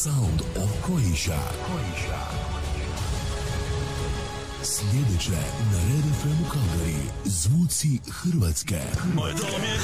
Sound Croatia. Croatia. Sljedeće na Red FM Calgary. Zvuci Hrvatske. Moj dom je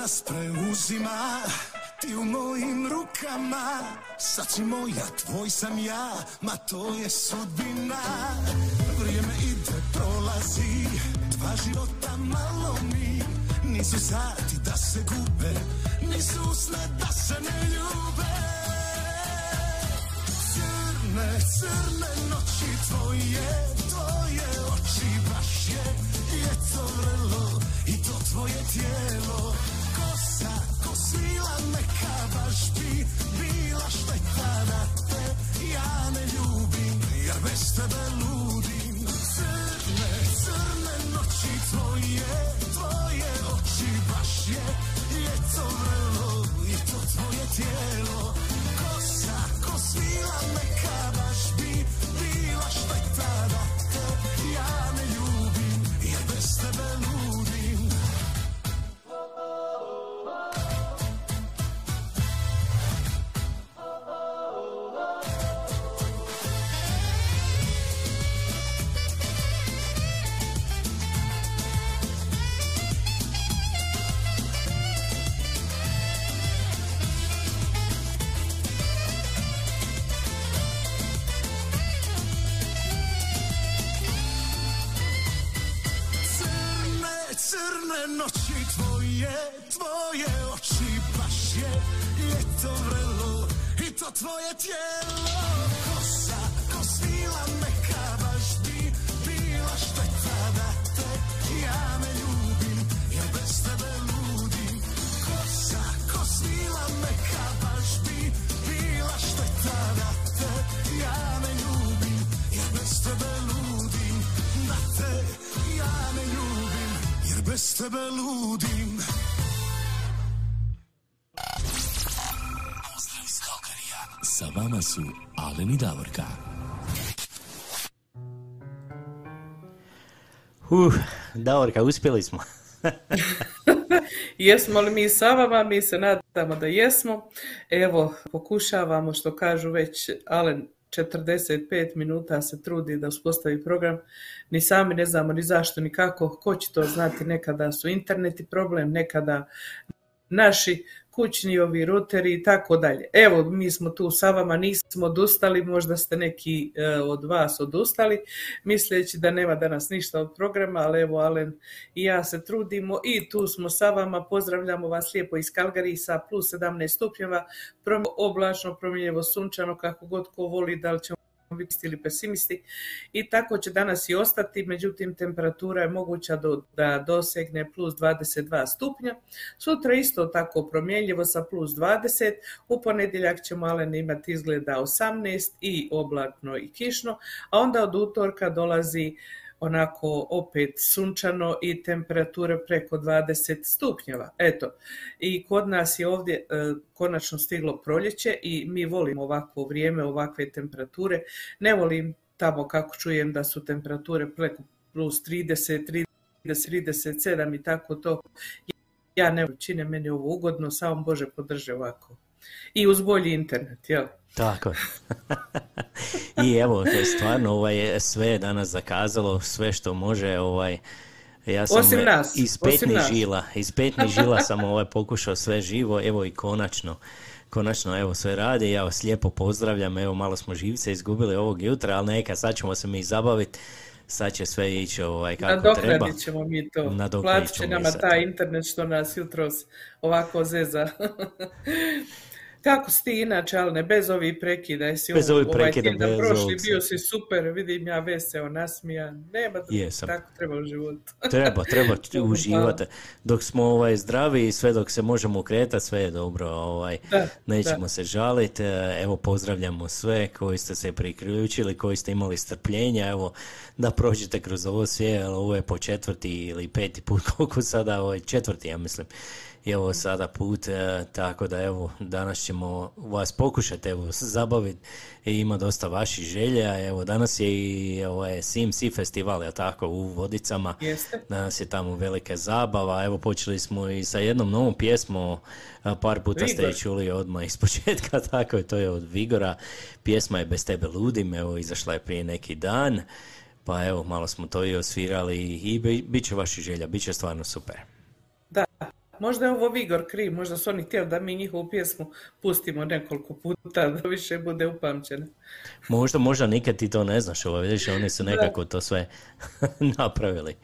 nas preuzima Ti u mojim rukama. Sad si moja, tvoj sam ja Ma to je sudbina. Vrijeme ide, prolazi Dva života malo mi. Nisu sati da se gube Nisu usne da se ne ljube. Crne, crne noći tvoje Tvoje oči baš je. Je to vrelo I to tvoje tijelo ko svila neka baš bi Bila šteta da te ja ne ljubim Jer bez tebe ludim. Crne, crne noći tvoje Tvoje oči baš je Je to vrelo I to tvoje tijelo tvoje tijelo. Kosa, ko svila neka baš bi bila šteta da te ja ne ljubim, jer bez tebe ludim. Kosa, ko svila neka baš bi bila šteta da te ja ne ljubim, jer bez tebe ludim. Da te ja ne ljubim, jer bez tebe ludim. Vama su Alen i Davorka. Uh, Davorka, uspjeli smo. Jesmo li mi sa vama? Mi se nadamo da jesmo. Evo, pokušavamo, što kažu već Alen, 45 minuta se trudi da uspostavi program. Ni sami ne znamo ni zašto, ni kako. Ko će to znati? Nekada su interneti problem, nekada naši kućni ovi ruteri i tako dalje. Evo, mi smo tu sa vama, nismo odustali, možda ste neki e, od vas odustali, misleći da nema danas ništa od programa, ali evo Alen i ja se trudimo i tu smo sa vama, pozdravljamo vas lijepo iz Kalgari sa plus 17 stupnjeva, oblačno, promjenjivo, sunčano, kako god ko voli, da li ćemo biti ili pesimisti i tako će danas i ostati, međutim temperatura je moguća do, da dosegne plus 22 stupnja. Sutra isto tako promjenljivo sa plus 20, u ponedjeljak ćemo Alen imati izgleda 18 i oblakno i kišno, a onda od utorka dolazi onako opet sunčano i temperature preko 20 stupnjeva. Eto, i kod nas je ovdje e, konačno stiglo proljeće i mi volimo ovako vrijeme, ovakve temperature. Ne volim tamo kako čujem da su temperature preko plus 30, 37 i tako to. Ja ne čine meni ovo ugodno, samo Bože podrže ovako. I uz bolji internet, jel? Tako je. I evo, stvarno ovaj, sve je danas zakazalo, sve što može, ovaj, ja sam Osim nas, iz petnih žila, iz petnih žila sam ovaj pokušao sve živo, evo i konačno, konačno evo sve radi, ja vas lijepo pozdravljam, evo malo smo živce izgubili ovog jutra, ali neka, sad ćemo se mi zabaviti, sad će sve ići ovaj, kako treba. Nadoknadit ćemo mi to. Platit će nama taj internet što nas jutros ovako zeza. Kako si ti inače, ali ne bez ovih prekida, jesi Bez ovih ovaj prekida, tjedan bez prošli ovog bio si super, vidim ja veseo, nasmijan, nema Jesam. tako treba u životu. Treba, treba uživati. Dok smo ovaj, zdravi i sve dok se možemo kretati, sve je dobro. Ovaj, Da, nećemo da. se žaliti. Evo, pozdravljamo sve koji ste se priključili, koji ste imali strpljenja. Evo, da prođete kroz ovo sve, ovo je po četvrti ili peti put, koliko sada, ovaj, četvrti, ja mislim. I evo sada put, e, tako da evo, danas ćemo vas pokušati evo, zabaviti i ima dosta vaših želja. Evo, danas je i ovaj, CMC festival, je tako, u Vodicama. Jeste. Danas je tamo velika zabava. Evo počeli smo i sa jednom novom pjesmom. a, Par puta ste Vigor. je čuli odmah iz početka, tako je, to je od Vigora. Pjesma je Bez tebe ludim, evo izašla je prije neki dan. Pa evo, malo smo to i osvirali i bi, bit će vaši želja, bit će stvarno super. Da, možda je ovo Vigor kriv, možda su oni htjeli da mi njihovu pjesmu pustimo nekoliko puta, da više bude upamćena. Možda, možda nikad ti to ne znaš, ovo, vidiš, oni su nekako to sve napravili.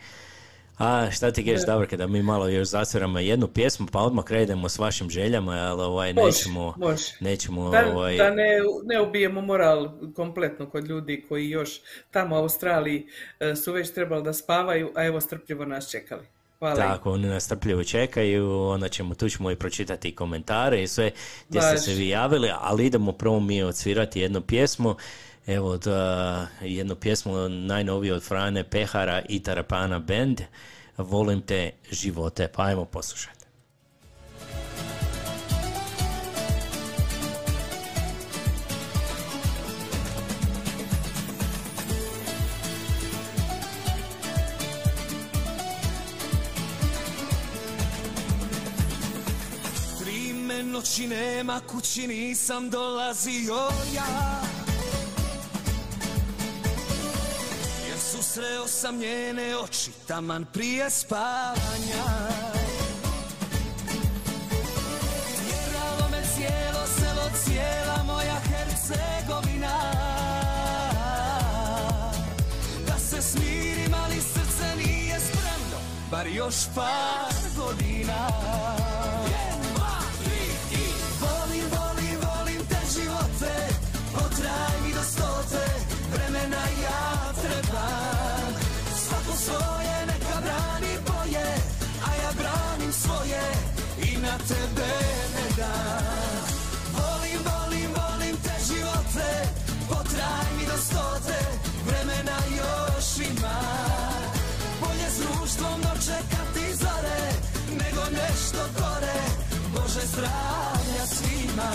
A šta ti kažeš, Davorke, da mi malo još zasviramo jednu pjesmu, pa odmah krenemo s vašim željama, ali ovaj, Može, nećemo, može. nećemo Da, ovaj, da ne, ne ubijemo moral kompletno kod ljudi koji još tamo u Australiji e, su već trebali da spavaju, a evo strpljivo nas čekali. Hvala. Tako, oni nas strpljivo čekaju, onda ćemo, tu ćemo i pročitati komentare i sve gdje ste Baš. se vi javili, ali idemo prvo mi odsvirati jednu pjesmu. Evo, da, jednu pjesmu najnoviju od Frane Pehara i Tarapana Band, Volim te živote, pa ajmo poslušati. Noći nema, kući nisam dolazio ja. Jer susreo sam njene oči, taman prije spavanja. Tjeralo me cijelo selo, cijela moja Hercegovina. Da se smirim, ali srce nije spremno, bar još par godina nešto gore Bože zdravlja svima.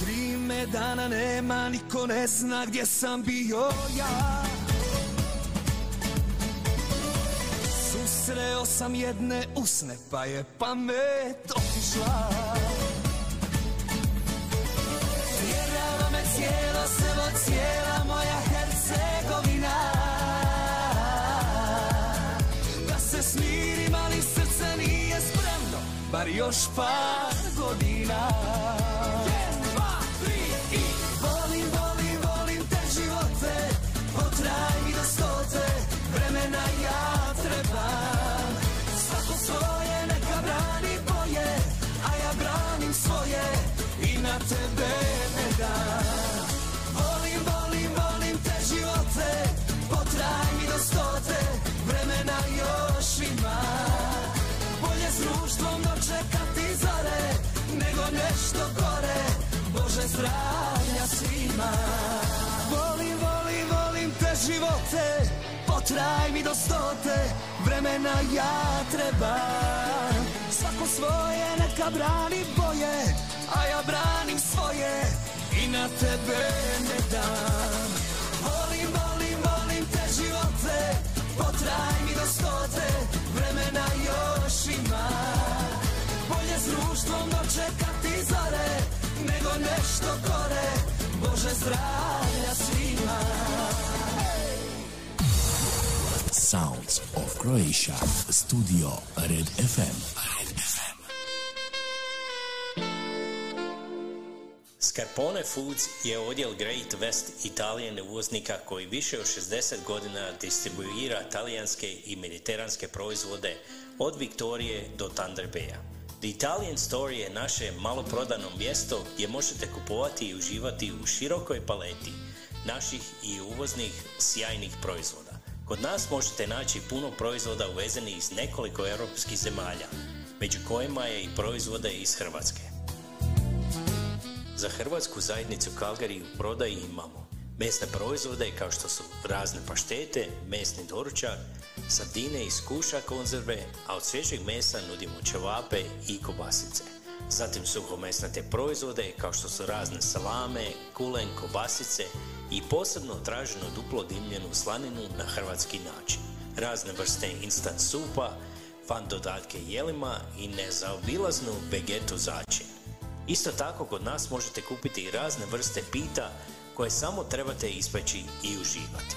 Tri me dana nema, niko ne zna gdje sam bio ja Susreo sam jedne usne, pa je pamet otišla. Tjerala me cijelo selo, cijela moja Hercegovina. Da se smirim, ali srce nije spremno Bar još par godina te potraj mi do stote Vremena ja trebam Svako svoje neka brani boje A ja branim svoje I na tebe ne dam. Volim, volim, volim te živote Potraj mi do stote Vremena još ima. Bolje s društvom dočekati zore Nego nešto gore. Bože zdravlja svima Sounds of Croatia. Studio Red FM. Red FM. Scarpone Foods je odjel Great West Italijan uvoznika koji više od 60 godina distribuira talijanske i mediteranske proizvode od Viktorije do Thunder Baya. The Italian Store je naše maloprodano mjesto gdje možete kupovati i uživati u širokoj paleti naših i uvoznih sjajnih proizvoda. Kod nas možete naći puno proizvoda uvezenih iz nekoliko europskih zemalja, među kojima je i proizvode iz Hrvatske. Za hrvatsku zajednicu Calgary u prodaji imamo mesne proizvode kao što su razne paštete, mesni doručak, sardine iz kuša konzerve, a od svježeg mesa nudimo ćevape i kobasice. Zatim suhomesnate proizvode kao što su razne salame, kulen, kobasice i posebno traženo duplo dimljenu slaninu na hrvatski način. Razne vrste instant supa, fan dodatke jelima i nezaobilaznu vegetu začin. Isto tako kod nas možete kupiti i razne vrste pita koje samo trebate ispeći i uživati.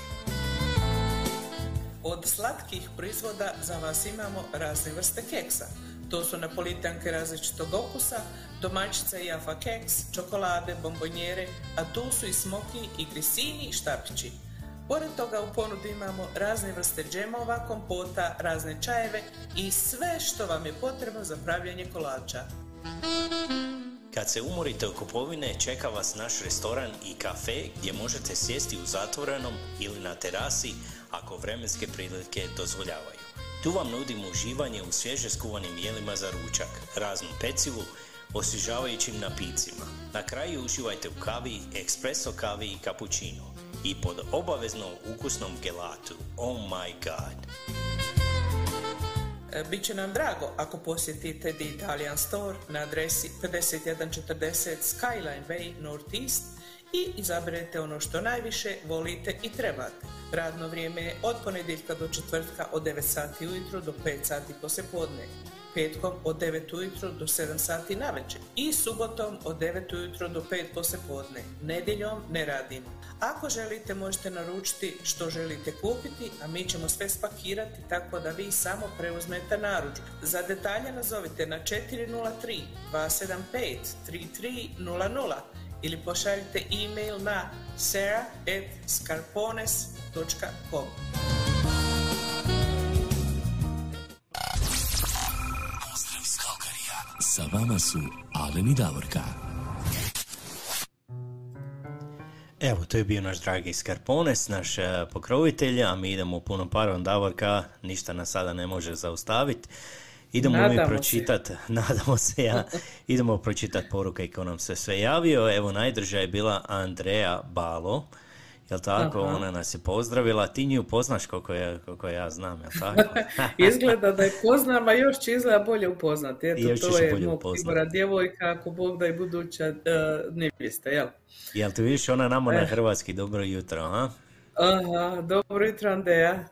Od slatkih proizvoda za vas imamo razne vrste keksa. To su napolitanke različitog okusa, domaćica i jafa keks, čokolade, bombonjere, a tu su i smoki i grisini i štapići. Pored toga u ponudi imamo razne vrste džemova, kompota, razne čajeve i sve što vam je potrebno za pravljanje kolača. Kad se umorite u kupovine, čeka vas naš restoran i kafe gdje možete sjesti u zatvorenom ili na terasi ako vremenske prilike dozvoljavaju. Tu vam nudimo uživanje u svježe skuvanim jelima za ručak, raznu pecivu, osvježavajućim napicima. Na kraju uživajte u kavi, espresso kavi i cappuccino i pod obavezno ukusnom gelatu. Oh my god! E, Biće nam drago ako posjetite The Italian Store na adresi 5140 Skyline Way Northeast i izaberete ono što najviše volite i trebate. Radno vrijeme je od ponedjeljka do četvrtka od 9 sati ujutro do 5 sati poslijepodne. Petkom od 9 ujutro do 7 sati navečer i subotom od 9 ujutro do 5 poslijepodne. Nedjeljom ne radimo. Ako želite možete naručiti što želite kupiti, a mi ćemo sve spakirati tako da vi samo preuzmete narudžbu. Za detalje nazovite na 403 275 3300 ili pošaljite e-mail na sarah.scarpones.com Pozdrav iz Kalkarija. Sa vama su Alen i Davorka. Evo, to je bio naš dragi Skarpones, naš e, pokrovitelj, a mi idemo puno parom Davorka, ništa nas sada ne može zaustaviti. Idemo mi Nadamo se. pročitati, nadamo se ja, idemo pročitati poruke ko nam se sve javio. Evo, najdrža je bila Andreja Balo, jel tako? Aha. Ona nas je pozdravila, ti nju poznaš koliko, je, koliko ja znam, jel tako? Izgleda da je poznam, a još će izgleda bolje upoznati. Eto, Još to je je mog. Tibora djevojka, ako Bog da i buduća uh, nevjesta, jel? jel ti vidiš ona nama na Eh. hrvatski dobro jutro, a? Aha, dobro jutro Andeja.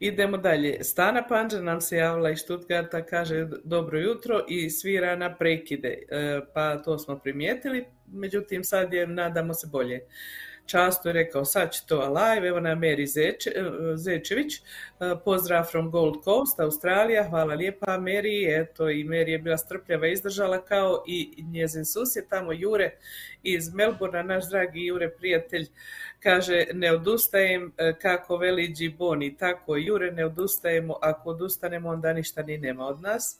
Idemo dalje. Stana Panđa nam se javila iz Stuttgarta, kaže dobro jutro i svira na prekide. E, pa to smo primijetili, međutim sad je, nadamo se bolje. Často je rekao sad će to live, evo nam Meri Zeče, e, Zečević, E, pozdrav from Gold Coast, Australija, hvala lijepa Meri, eto i Meri je bila strpljava i izdržala kao i njezin susjed tamo Jure iz Melbourna, naš dragi Jure prijatelj, kaže ne odustajem e, kako veli Giboni, tako Jure ne odustajemo, ako odustanemo onda ništa ni nema od nas.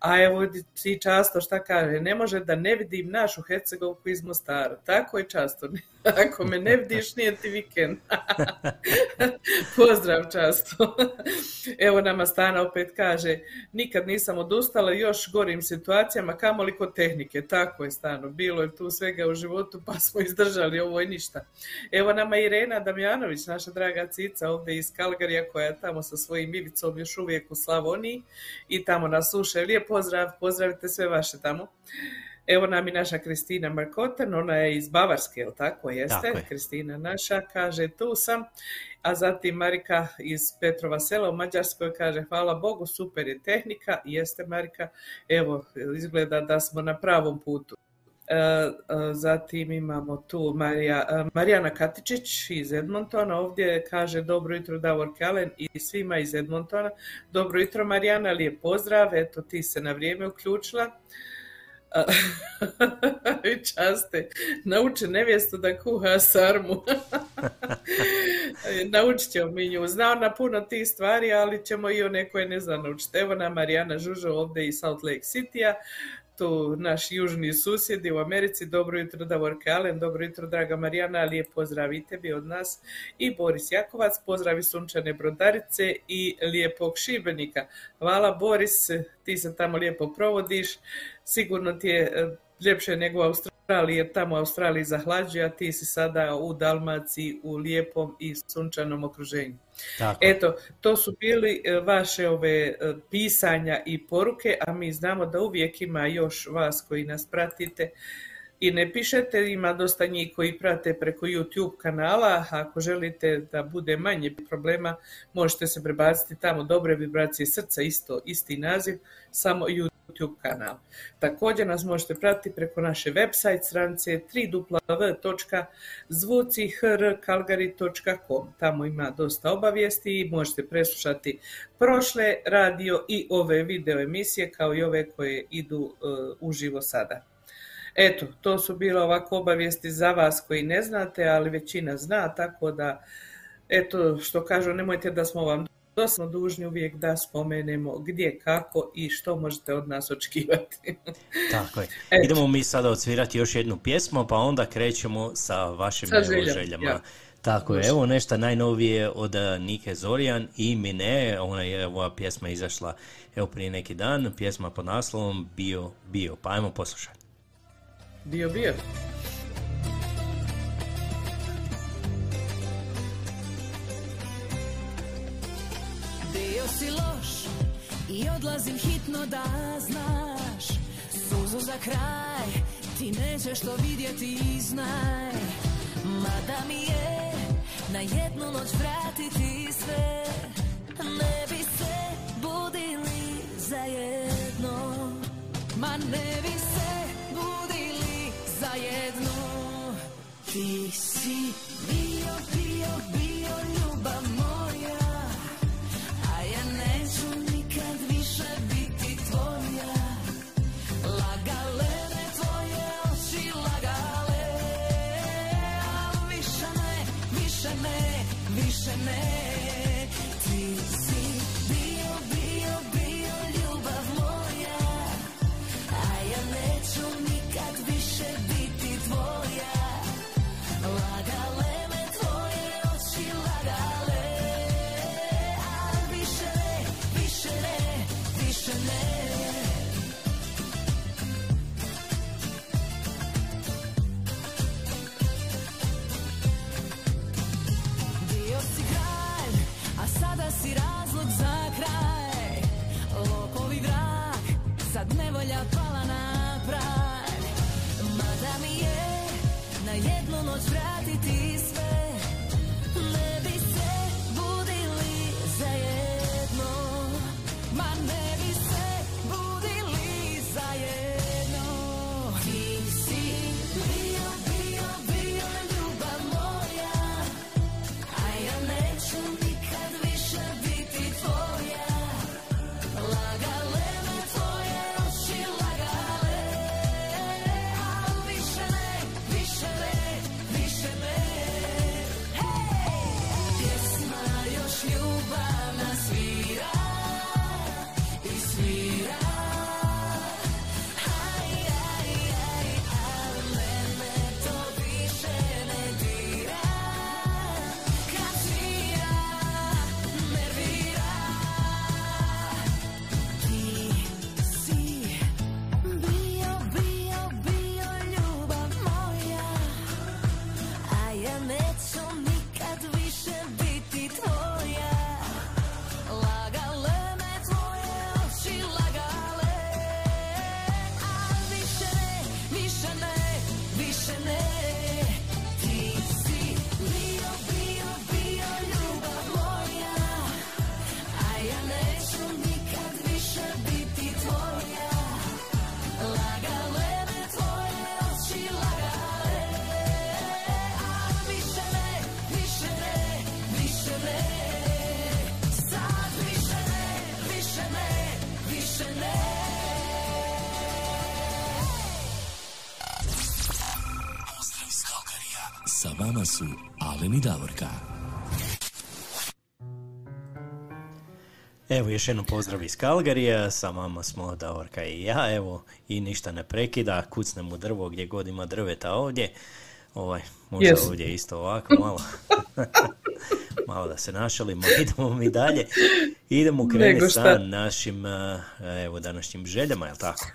A evo si často šta kaže, ne može da ne vidim našu Hercegovku iz Mostara. Tako je často. Ako me ne vidiš, nije ti vikend. Pozdrav často. Evo nama Stana opet kaže, nikad nisam odustala još gorim situacijama, kamoli kod tehnike. Tako je Stano, bilo je tu svega u životu, pa smo izdržali, ovo je ništa. Evo nama Irena Damjanović, naša draga cica ovdje iz Kalgarija, koja je tamo sa svojim Ivicom još uvijek u Slavoniji i tamo nas sluša. Lijep pozdrav, pozdravite sve vaše tamo. Evo nam i naša Kristina Markoten, ona je iz Bavarske, jel tako jeste? Tako je. Kristina naša kaže tu sam, a zatim Marika iz Petrova sela u Mađarskoj kaže hvala Bogu, super je tehnika, jeste Marika, evo izgleda da smo na pravom putu. E, e, zatim imamo tu Marija, e, Marijana Katičić iz Edmontona, ovdje kaže dobro jutro Davor Kalen i svima iz Edmontona. Dobro jutro Marijana, lijep pozdrav, eto ti se na vrijeme uključila. Časte, nauče nevjestu da kuha sarmu. Naučit ćemo mi nju. Zna na puno tih stvari, ali ćemo i one koje ne zna naučiti. Evo nam Marijana Žužo ovdje iz Salt Lake City-a tu naši južni susjedi u Americi. Dobro jutro Davor Kalen, dobro jutro draga Marijana, lijep pozdrav i tebi od nas. I Boris Jakovac, pozdravi sunčane brodarice i lijepog Šibenika. Hvala Boris, ti se tamo lijepo provodiš. Sigurno ti je ljepše nego u Australiji, jer tamo u Australiji zahlađuje, a ti si sada u Dalmaciji u lijepom i sunčanom okruženju. Tako. Eto, to su bili e, vaše ove e, pisanja i poruke, a mi znamo da uvijek ima još vas koji nas pratite i ne pišete, ima dosta njih koji prate preko YouTube kanala, ako želite da bude manje problema, možete se prebaciti tamo dobre vibracije srca, isto, isti naziv, samo YouTube kanal. Također nas možete pratiti preko naše website stranice www.zvucihrkalgari.com. Tamo ima dosta obavijesti i možete preslušati prošle radio i ove video emisije kao i ove koje idu uh, uživo sada. Eto, to su bile ovako obavijesti za vas koji ne znate, ali većina zna, tako da, eto, što kažu, nemojte da smo vam dosta dužni uvijek da spomenemo gdje, kako i što možete od nas očekivati. Tako je. Eto. Idemo mi sada odsvirati još jednu pjesmu, pa onda krećemo sa vašim Sa željama, ja. Tako je, evo nešto najnovije od eh, Nike Zorjan i Mine, ona je ova pjesma izašla evo prije neki dan, pjesma pod naslovom Bio, bio, pa ajmo poslušati. Bio, bio. Si loš i odlazim hitno da znaš. Suzu za kraj, ti nećeš to vidjeti i znaj. Mada mi je na jednu noć vratiti sve. Ne bi se budili zajedno Ma ne bi se budili zajedno. Ti si bio, bio, bio ljubav su Alen i Davorka. Evo još jednom pozdrav iz Kalgarija, sa vama smo Davorka i ja, evo i ništa ne prekida, kucnem u drvo gdje god ima drveta ovdje, ovaj, možda Yes. ovdje isto ovako malo, malo da se našalimo, idemo mi dalje, idemo krenuti sa našim, eh, evo, današnjim željama, jel tako?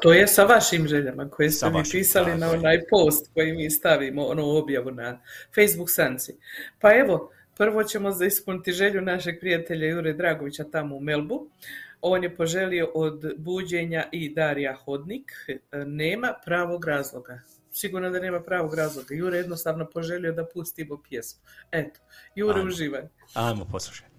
To je sa vašim željama koje ste mi pisali na onaj post koji mi stavimo, onu objavu na Facebook sanci. Pa evo, prvo ćemo za ispuniti želju našeg prijatelja Jure Dragovića tamo u Melbu. On je poželio od buđenja i Darija Hodnik. E, Nema pravog razloga. Sigurno da nema pravog razloga. Jure je jednostavno poželio da pustimo pjesmu. Eto, Jure Ajmo. uživaj. Ajmo poslušaj.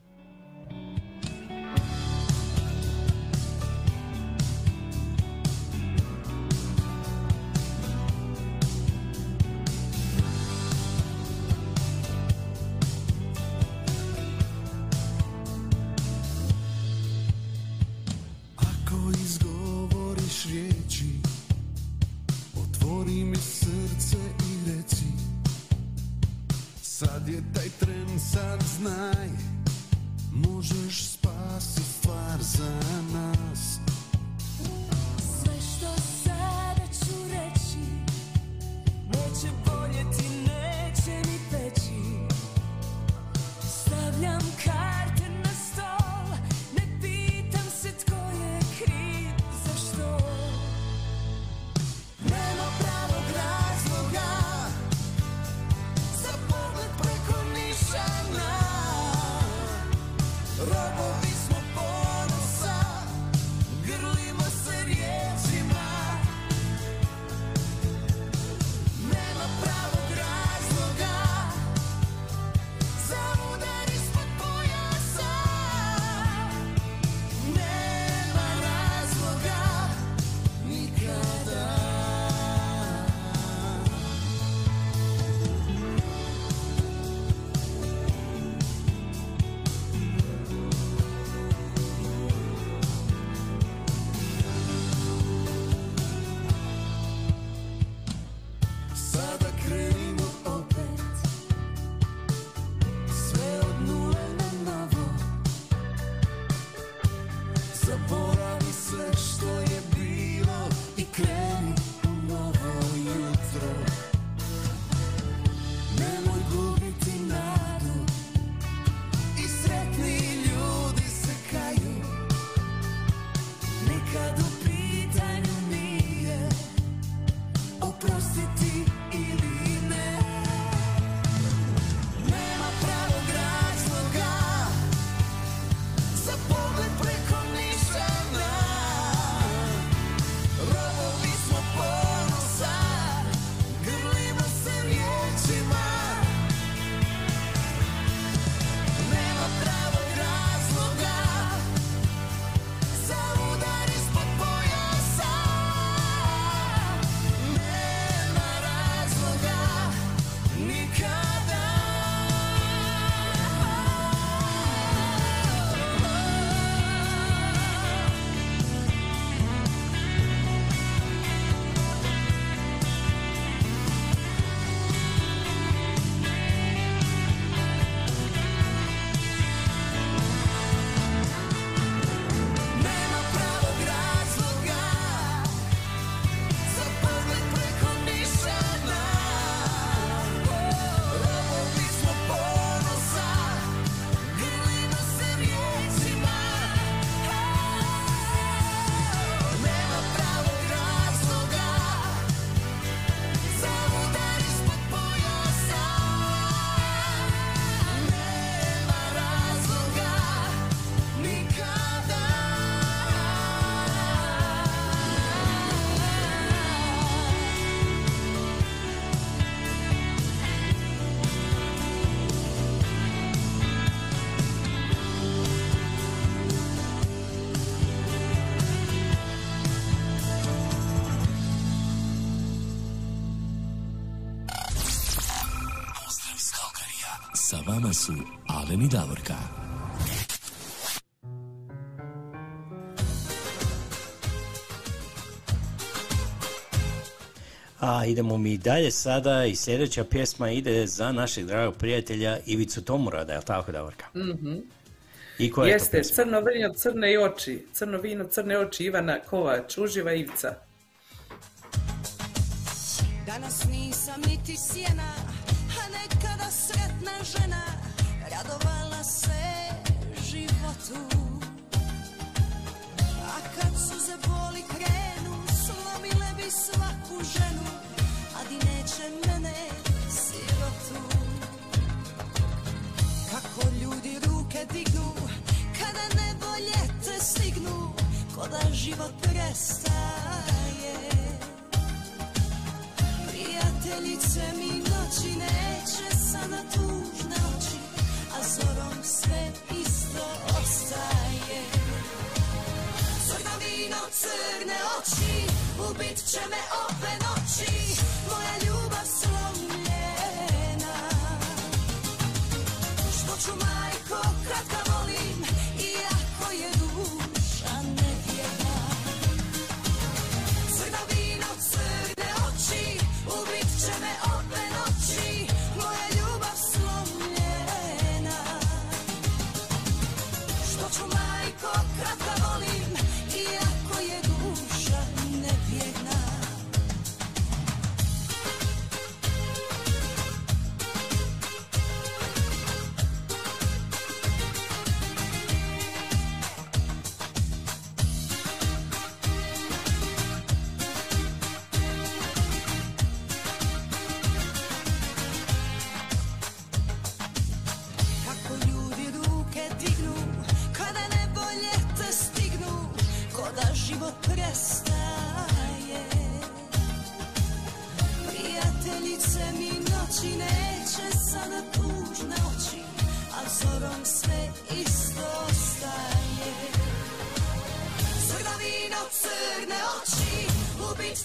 Sad znaj Možeš spasiti stvar za nas love will Sa vama su Alen i Davorka. A idemo mi dalje sada i sljedeća pjesma ide za našeg dragog prijatelja Ivicu Tomurada, je li tako Davorka? I koja je to Jeste, crno vino, crne oči, crno vino, crne oči Ivana Kovač, uživa Ivica. Danas nisam niti sjena, sretna žena, radovala se životu. A kad suze boli krenu, slomile bi svaku ženu, a di neće mene sirotu. Kako ljudi ruke dignu, kada nevolje te stignu, ko da život prestaje. Prijateljice mi noći neće sada tužne oči, a zorom sve isto ostaje. Crno vino, crne oči, ubit će me ove noći,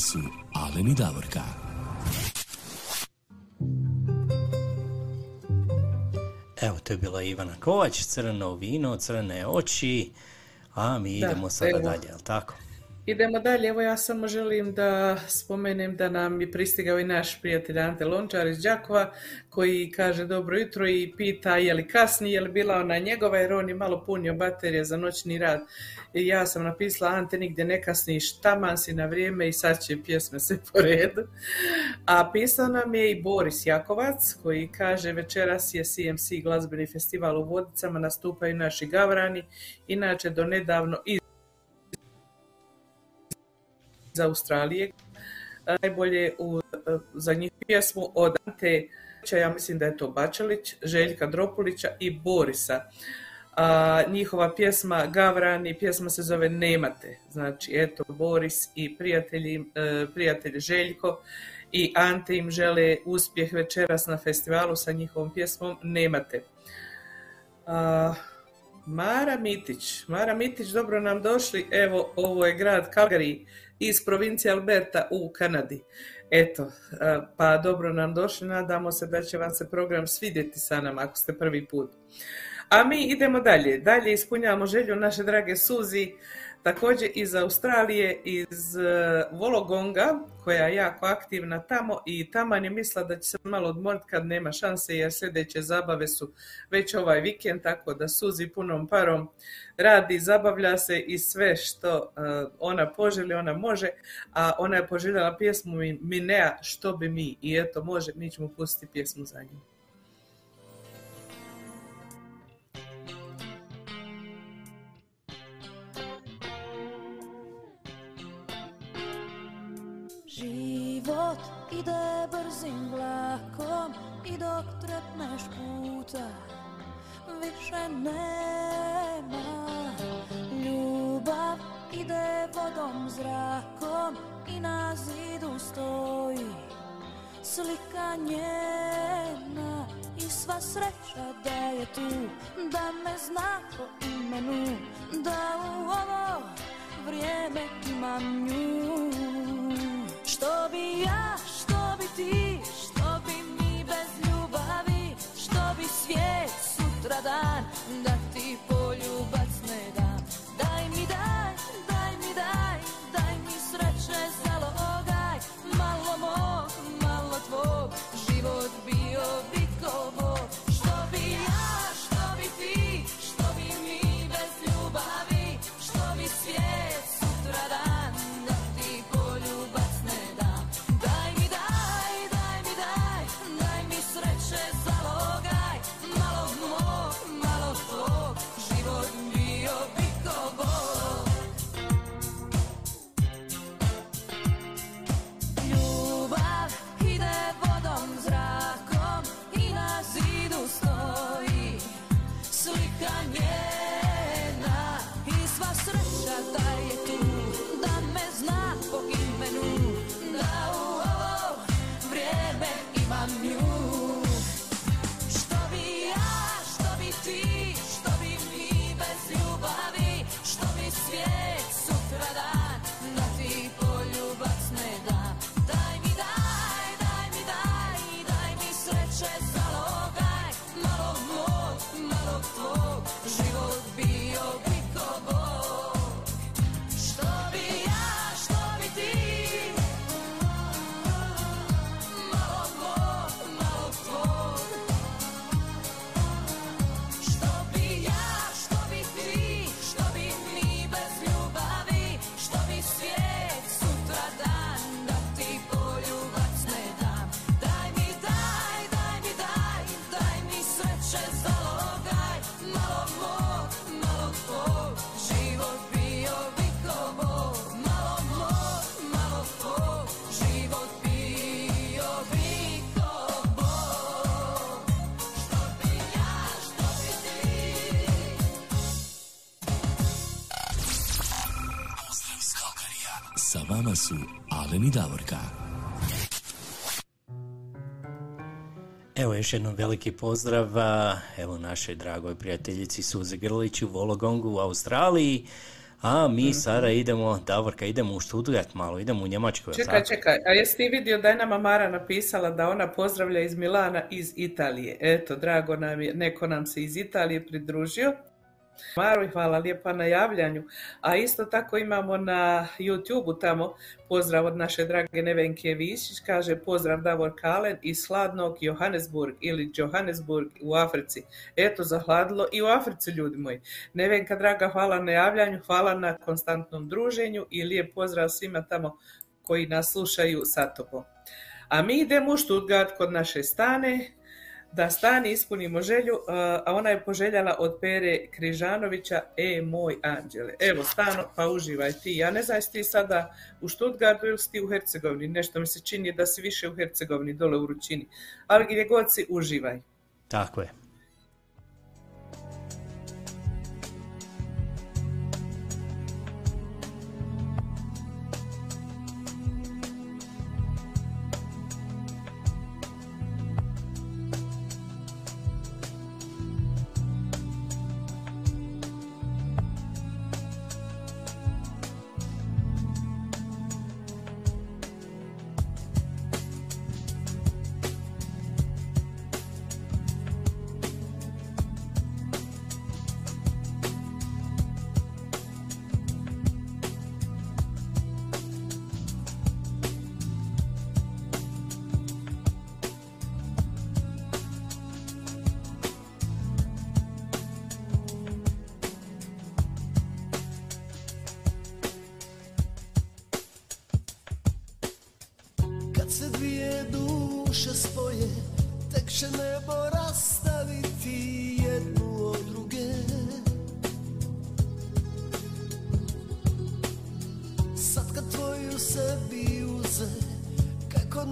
su Alen i Davorka. Evo, to je bila Ivana Kovač, crno vino, crne oči, a mi idemo sada evo. dalje, jel tako? Idemo dalje, evo ja samo želim da spomenem da nam je pristigao i naš prijatelj Ante Lončar iz Đakova koji kaže dobro jutro i pita je li kasni, je li bila ona njegova jer on je malo punio baterije za noćni rad. I ja sam napisala Ante nigdje ne kasniš, taman si na vrijeme i sad će pjesme se po redu. A pisao nam je i Boris Jakovac koji kaže večeras je CMC glazbeni festival u Vodicama, nastupaju naši gavrani, inače do nedavno iz iz Australije. Najbolje u, za njih pjesmu od Ante, ja mislim da je to Bačelić, Željka Dropulića i Borisa. A, njihova pjesma Gavrani, pjesma se zove Nemate. Znači, eto, Boris i prijatelji, e, prijatelj Željko i Ante im žele uspjeh večeras na festivalu sa njihovom pjesmom Nemate. A, Mara Mitić. Mara Mitić, dobro nam došli. Evo, ovo je grad Calgary iz provincije Alberta u Kanadi. Eto, a, pa dobro nam došli. Nadamo se da će vam se program svidjeti sa nama ako ste prvi put. A mi idemo dalje. Dalje ispunjavamo želju naše drage Suzi Također iz Australije, iz e, Vologonga, koja je jako aktivna tamo i taman je mislila da će se malo odmoriti kad nema šanse jer sljedeće zabave su već ovaj vikend, tako da suzi punom parom radi, zabavlja se i sve što e, ona poželi, ona može, a ona je poželjela pjesmu Mi- Minea, što bi mi, i eto može, mi ćemo pustiti pjesmu za nju. Život ide brzim vlakom i dok trepneš puta više nema. Ljubav ide vodom zrakom i na zidu stoji. Slika njena i sva sreća da je tu da me zna po imenu da u ovo vrijeme imam nju bi ja, što bi ti, što bi mi bez ljubavi što bi svijet sutra dan da ti poljubac i Davorka. Evo još jednom veliki pozdrav evo našoj dragoj prijateljici Suze Grlić u Vologongu u Australiji. A mi sada idemo, Davorka, idemo u Stuttgart malo, idemo u Njemačku. Čekaj, tako? čekaj, a jesi ti vidio da je nama Mara napisala da ona pozdravlja iz Milana iz Italije? Eto, drago nam je, neko nam se iz Italije pridružio. Maro, hvala lijepa na javljanju. A isto tako imamo na YouTube-u tamo pozdrav od naše drage Nevenke Višić, kaže pozdrav Davor Kalen iz hladnog Johannesburg ili Johannesburg u Africi. Eto, zahladilo i u Africi, ljudi moji. Nevenka, draga, hvala na javljanju, hvala na konstantnom druženju i lijep pozdrav svima tamo koji nas slušaju sa tobom. A mi idemo u Stuttgart kod naše Stane, da Stani ispunimo želju, a ona je poželjala od Pere Križanovića, e moj anđele. Evo, Stano, pa uživaj ti. Ja ne jesi ti sada u Stuttgartu ili si ti u Hercegovini, nešto mi se čini da si više u Hercegovini, dole u Ručini. Ali gdje god si, uživaj. Tako je.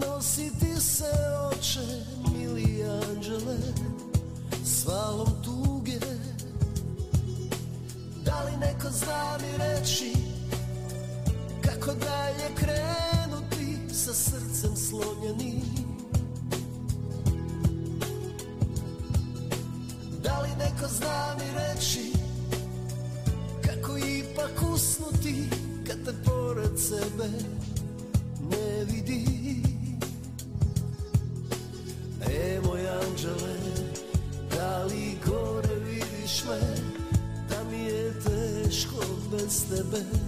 Nositi se oče mili anđele S valom tuge. Da li neko zna mi reći Kako dalje krenuti sa srcem slonjenim? Da li neko zna mi reći Kako ipak usnuti kad te pored sebe ne vidi bez tebe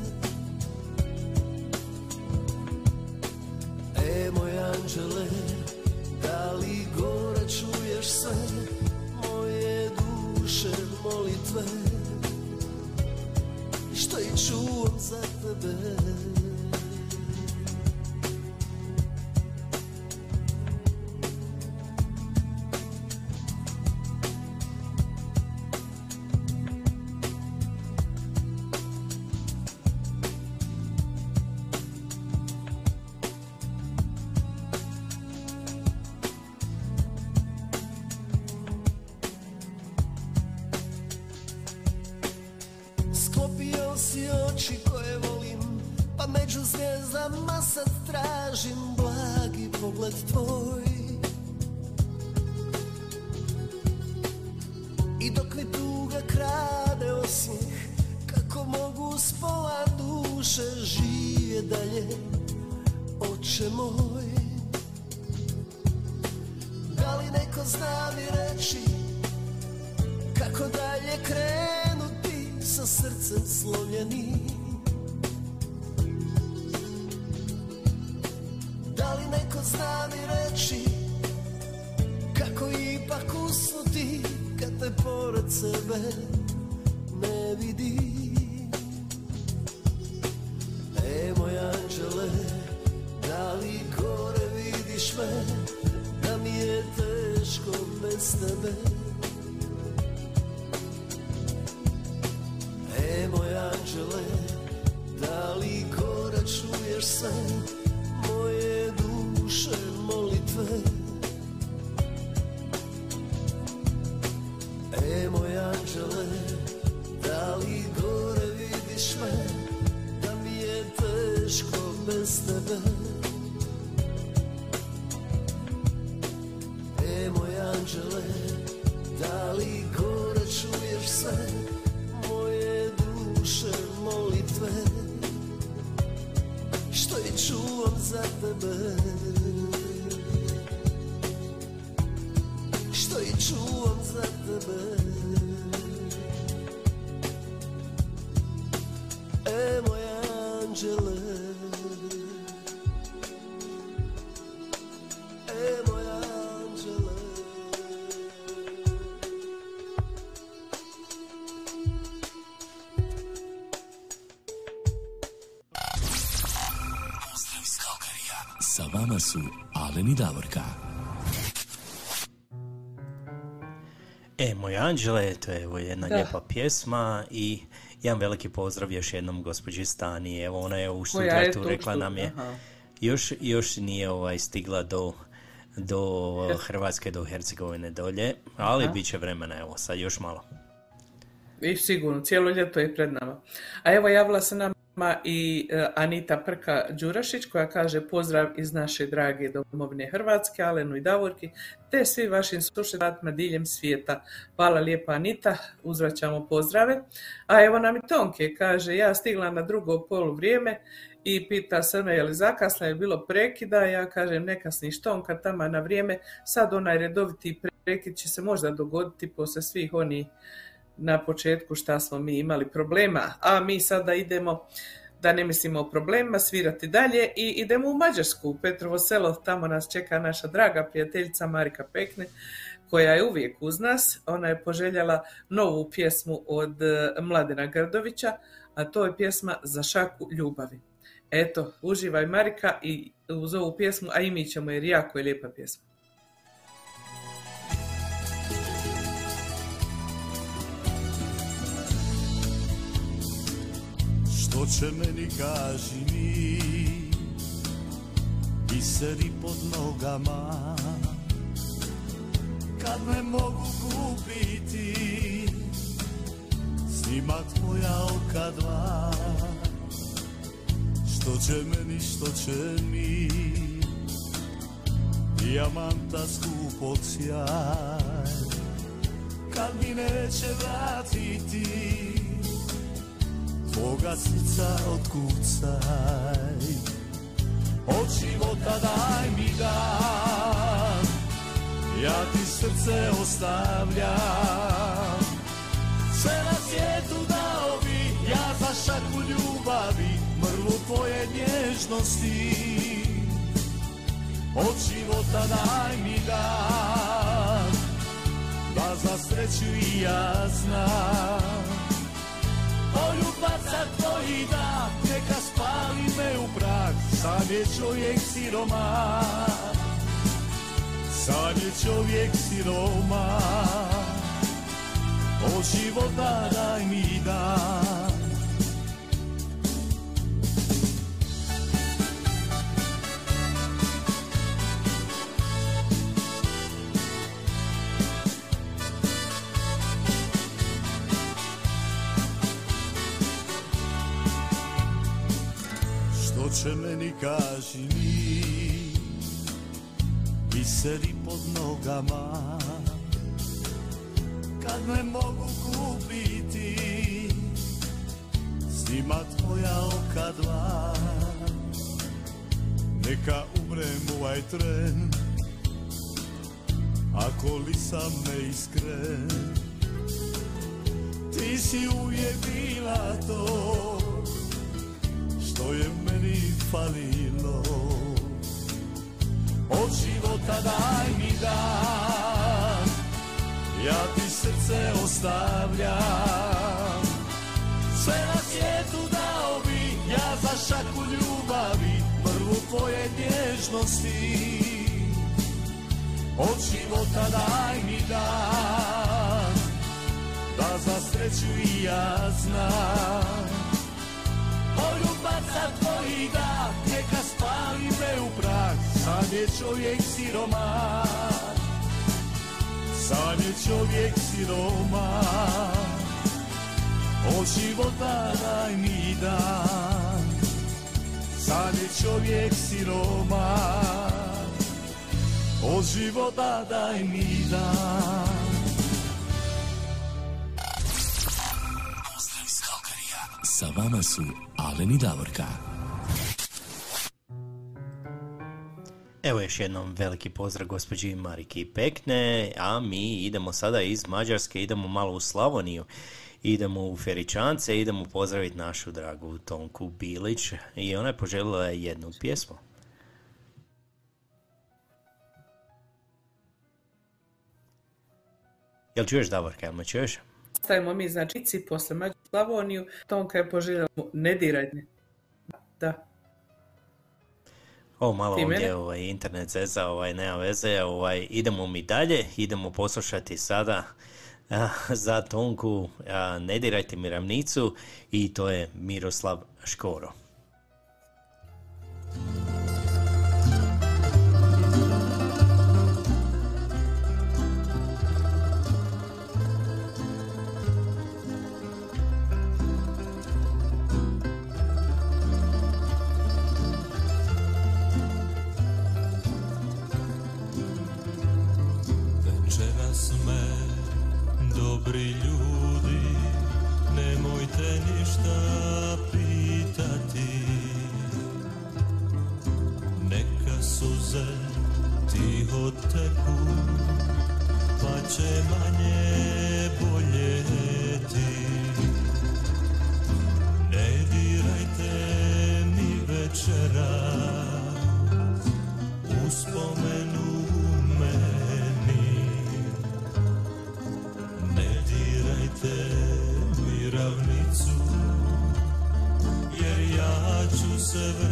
ısladı su Alen i Davorka. E, moj Anđele, to je evo jedna Da. lijepa pjesma i jedan veliki pozdrav još jednom gospođi Stani. Evo, ona je u Koja je Stuttgartu tu, rekla nam je, aha. još, još nije ovaj stigla do, do Hrvatske, do Hercegovine dolje, ali Aha. bit će vremena, evo, sad još malo. I sigurno, cijelo ljeto je pred nama. A evo javila se nama i e, Anita Prka Đurašić koja kaže pozdrav iz naše drage domovine Hrvatske, Alenu i Davorki, te svi vašim slušateljima diljem svijeta. Hvala lijepa Anita, uzvraćamo pozdrave. A evo nam i Tonke kaže, ja stigla na drugo polu vrijeme i pita se me je li zakasno je bilo prekida, ja kažem ne kasniš Tonka tamo na vrijeme, sad onaj redoviti prekid će se možda dogoditi poslije svih onih na početku šta smo mi imali problema, a mi sada idemo da ne mislimo o problemima, svirati dalje i idemo u Mađarsku, u Petrovo selo, tamo nas čeka naša draga prijateljica Marika Pekne, koja je uvijek uz nas. Ona je poželjela novu pjesmu od eh, Mladena Grdovića, a to je pjesma Za šaku ljubavi. Eto, uživaj Marika i uz ovu pjesmu, a i mi ćemo jer jako je lijepa pjesma. Će meni kaži mi Biseri pod nogama. Kad me mogu kupiti Snimat moja oka dva. Što će meni, što će mi Dijamanta skup od sjaj Kad mi neće vratiti Tvoga srca otkucaj. Od života daj mi dan Ja ti srce ostavljam. Sve na svijetu dao bi Ja za šaku ljubavi Mrlu tvoje nježnosti. Od života daj mi dan Da za sreću i ja znam Tvoji da Neka spali me u prah Sam je čovjek siromah. Sam je čovjek siromah. Od života daj mi dan meni kaži mi Biseri pod nogama. Kad me mogu kupiti Snimat moja oka dva. Neka umrem ovaj tren Ako li sam neiskren. Ti si uvijek bila to što je meni falilo. Od života daj mi dan Ja ti srce ostavljam. Sve na svijetu dao bi Ja za šaku ljubavi Prvu tvoje nježnosti. Od života daj mi dan Da za sreću i ja znam Tvoji da Neka spali me u prah. Sam je čovjek siromah. Sam je čovjek siromah. Od života daj mi dan. Sam je čovjek siromah. Od života daj mi dan. Sa vama su Alen i Davorka. Evo još jednom veliki pozdrav gospođi Mariki Pekne, a mi idemo sada iz Mađarske, idemo malo u Slavoniju, idemo u Feričance, idemo pozdraviti našu dragu Tonku Bilić i ona je poželjela jednu pjesmu. Jel čuješ Davorka, jel me čuješ? Stavimo mi znači Ici posle Mađu Slavoniju, Tonka je poželjela mu ne diraj me. Da. O, malo Ti ovdje mene? ovaj, internet zeza, ovaj, nema veze, ovaj, idemo mi dalje, idemo poslušati sada a, za Tonku a, Ne dirajte mi ravnicu i to je Miroslav Škoro. Tiho teku, pa će manje boljeti. Ne dirajte mi večera, uspomenu meni. Ne dirajte mi ravnicu, jer ja ću se vratiti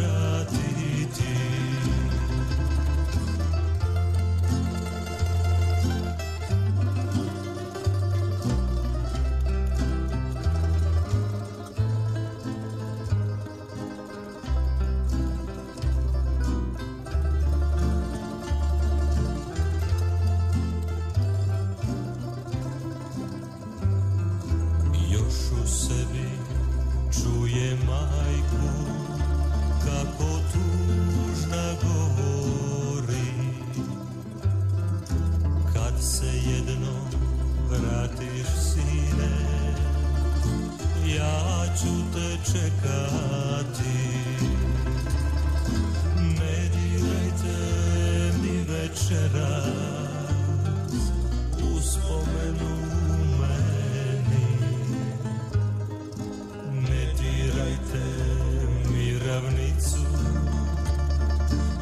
ravnicu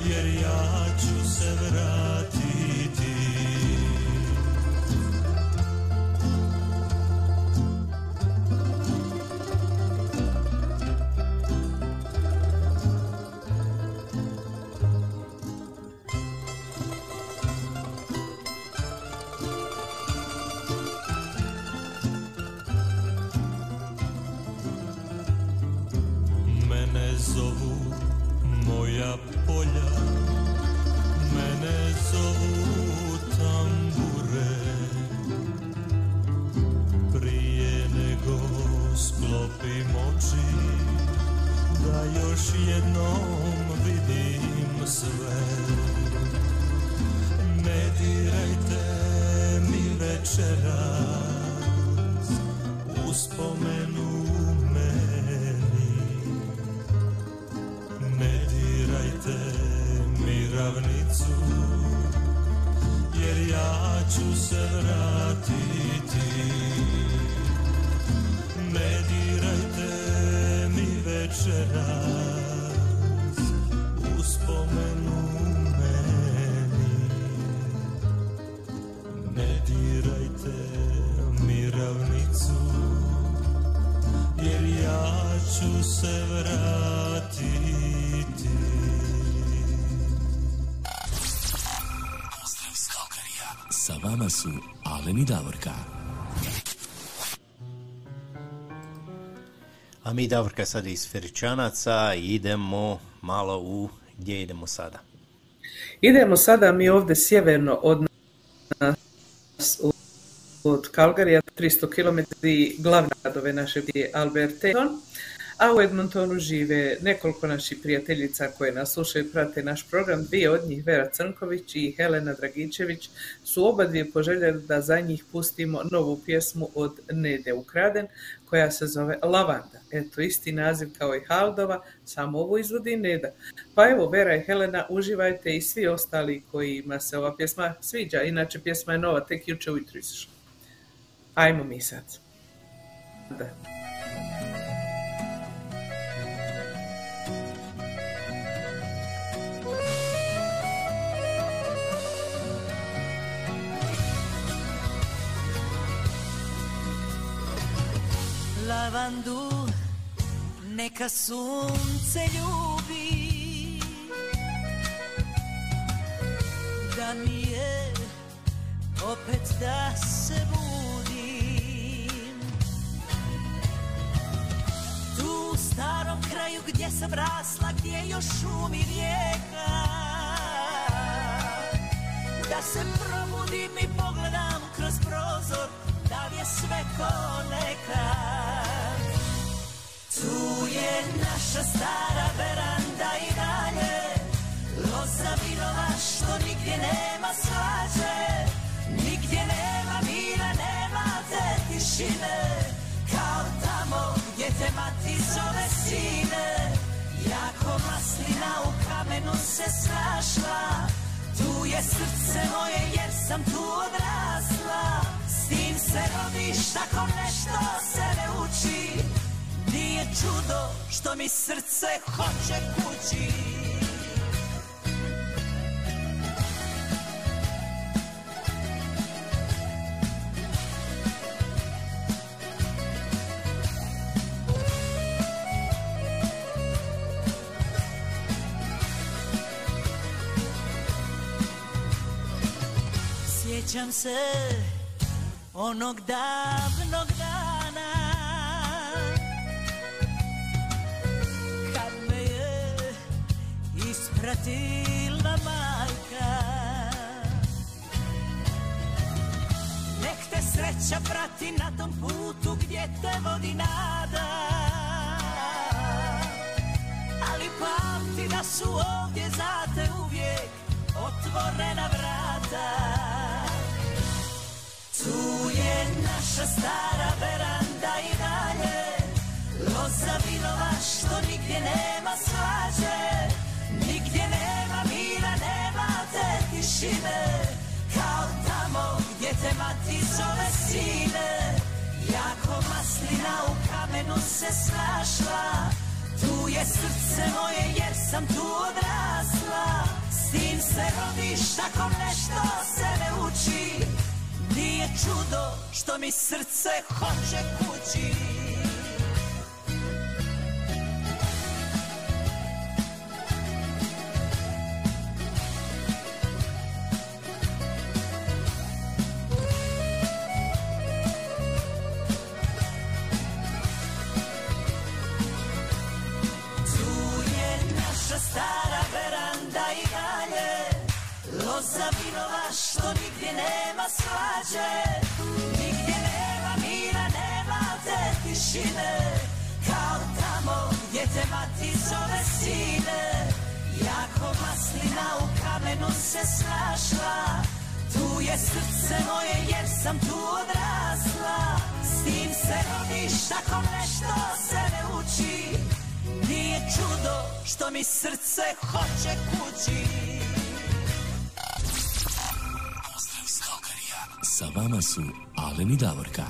Jer ja ću se vratiti mi Davorka sad iz Feričanaca idemo malo u... Gdje idemo sada? Idemo sada mi ovdje sjeverno od nas od Kalgarija, 300 km, glavni grad ove naše je Alberton, a u Edmontonu žive nekoliko naših prijateljica koje nas slušaju i prate naš program. Dvije od njih, Vera Crnković i Helena Dragičević, su oba dvije poželjeli da za njih pustimo novu pjesmu od Nede Ukraden, koja se zove Lavanda. Eto, isti naziv kao i Haldova, samo ovo izvodi Neda. Pa evo, Vera i Helena, uživajte i svi ostali kojima se ova pjesma sviđa. Inače, pjesma je nova, tek juče ujutro izašla. Ajmo mi sad. Da. Lavandu neka sunce ljubi. Da mi je opet da se budim. Tu u starom kraju gdje sam rasla gdje još šumi rijeka da se probudim i pogledam kroz prozor da li je sve ko nekad je naša stara veranda i dalje. Loza vinova što nigdje nema svađe. Nigdje nema mira nema te tišine. Kao tamo gdje te mati zove sine. Jako maslina u kamenu se snašla. Tu je srce moje jer sam tu odrasla. S tim se rodiš tako nešto se ne uči nije čudo što mi srce hoće kući. Sjećam se onog davnog dana ispratila majka. Nek te sreća prati na tom putu gdje te vodi nada. Ali pamti da su ovdje za te uvijek otvorena vrata. Tu je naša stara veranda i dalje. Loza vinova što nigdje nema svađe tišine Kao tamo gdje te mati zove sine. Jako maslina u kamenu se snašla Tu je srce moje jer sam tu odrasla. S tim se rodiš tako nešto se ne uči. Nije čudo što mi srce hoće kući svađe Nigdje nema mira, nema te tišine. Kao tamo gdje te mati zove sine. Jako maslina u kamenu se snašla. Tu je srce moje jer sam tu odrasla. S tim se rodiš, tako nešto se ne uči. Nije čudo što mi srce hoće kući Sa vama su Alen i Davorka.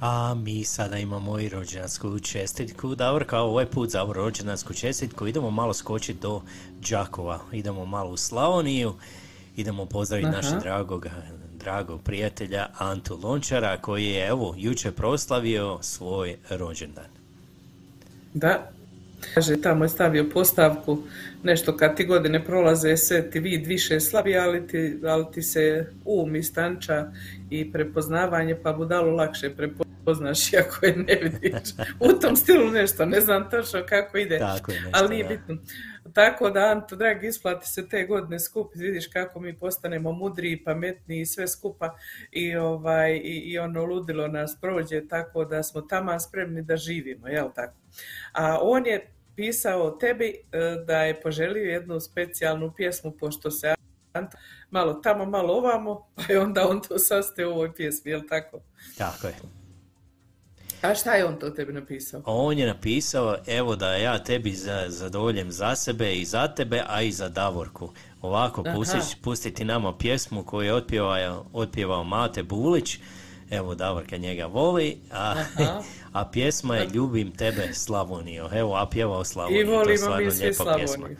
A mi sada imamo i rođendansku čestitku. Davorka, ovaj put za rođendansku čestitku idemo malo skočiti do Đakova. Idemo malo u Slavoniju. Idemo pozdraviti Aha. našeg dragog, dragog prijatelja Antu Lončara koji je evo jučer proslavio svoj rođendan. Da. Kaže, tamo je stavio postavku, nešto kad ti godine prolaze, sve ti vid više slabi, ali ti, ali ti se um istanča i prepoznavanje, pa budalu lakše prepoznaš iako je ne vidiš. U tom stilu nešto, ne znam točno kako ide, Tako je nešto, ali nije da. bitno. Tako da, Anto, dragi, isplati se te godine skup, vidiš kako mi postanemo mudriji, pametniji i sve skupa i, ovaj, i, i ono ludilo nas prođe, tako da smo tamo spremni da živimo, jel tako? A on je pisao tebi e, da je poželio jednu specijalnu pjesmu, pošto se Anto malo tamo, malo ovamo, pa je onda on to sastaje u ovoj pjesmi, jel tako? Tako je. A šta je on to tebi napisao? On je napisao, evo da ja tebi za, zadovoljem za sebe i za tebe, a i za Davorku. Ovako, pustiš, pustiti nama pjesmu koju je otpjevao, otpjevao Mate Bulić. Evo, Davorka njega voli, a, a pjesma je Ljubim tebe Slavonijo. Evo, a pjevao Slavoniju, I to je volimo stvarno lijepa pjesma. Slavoniju.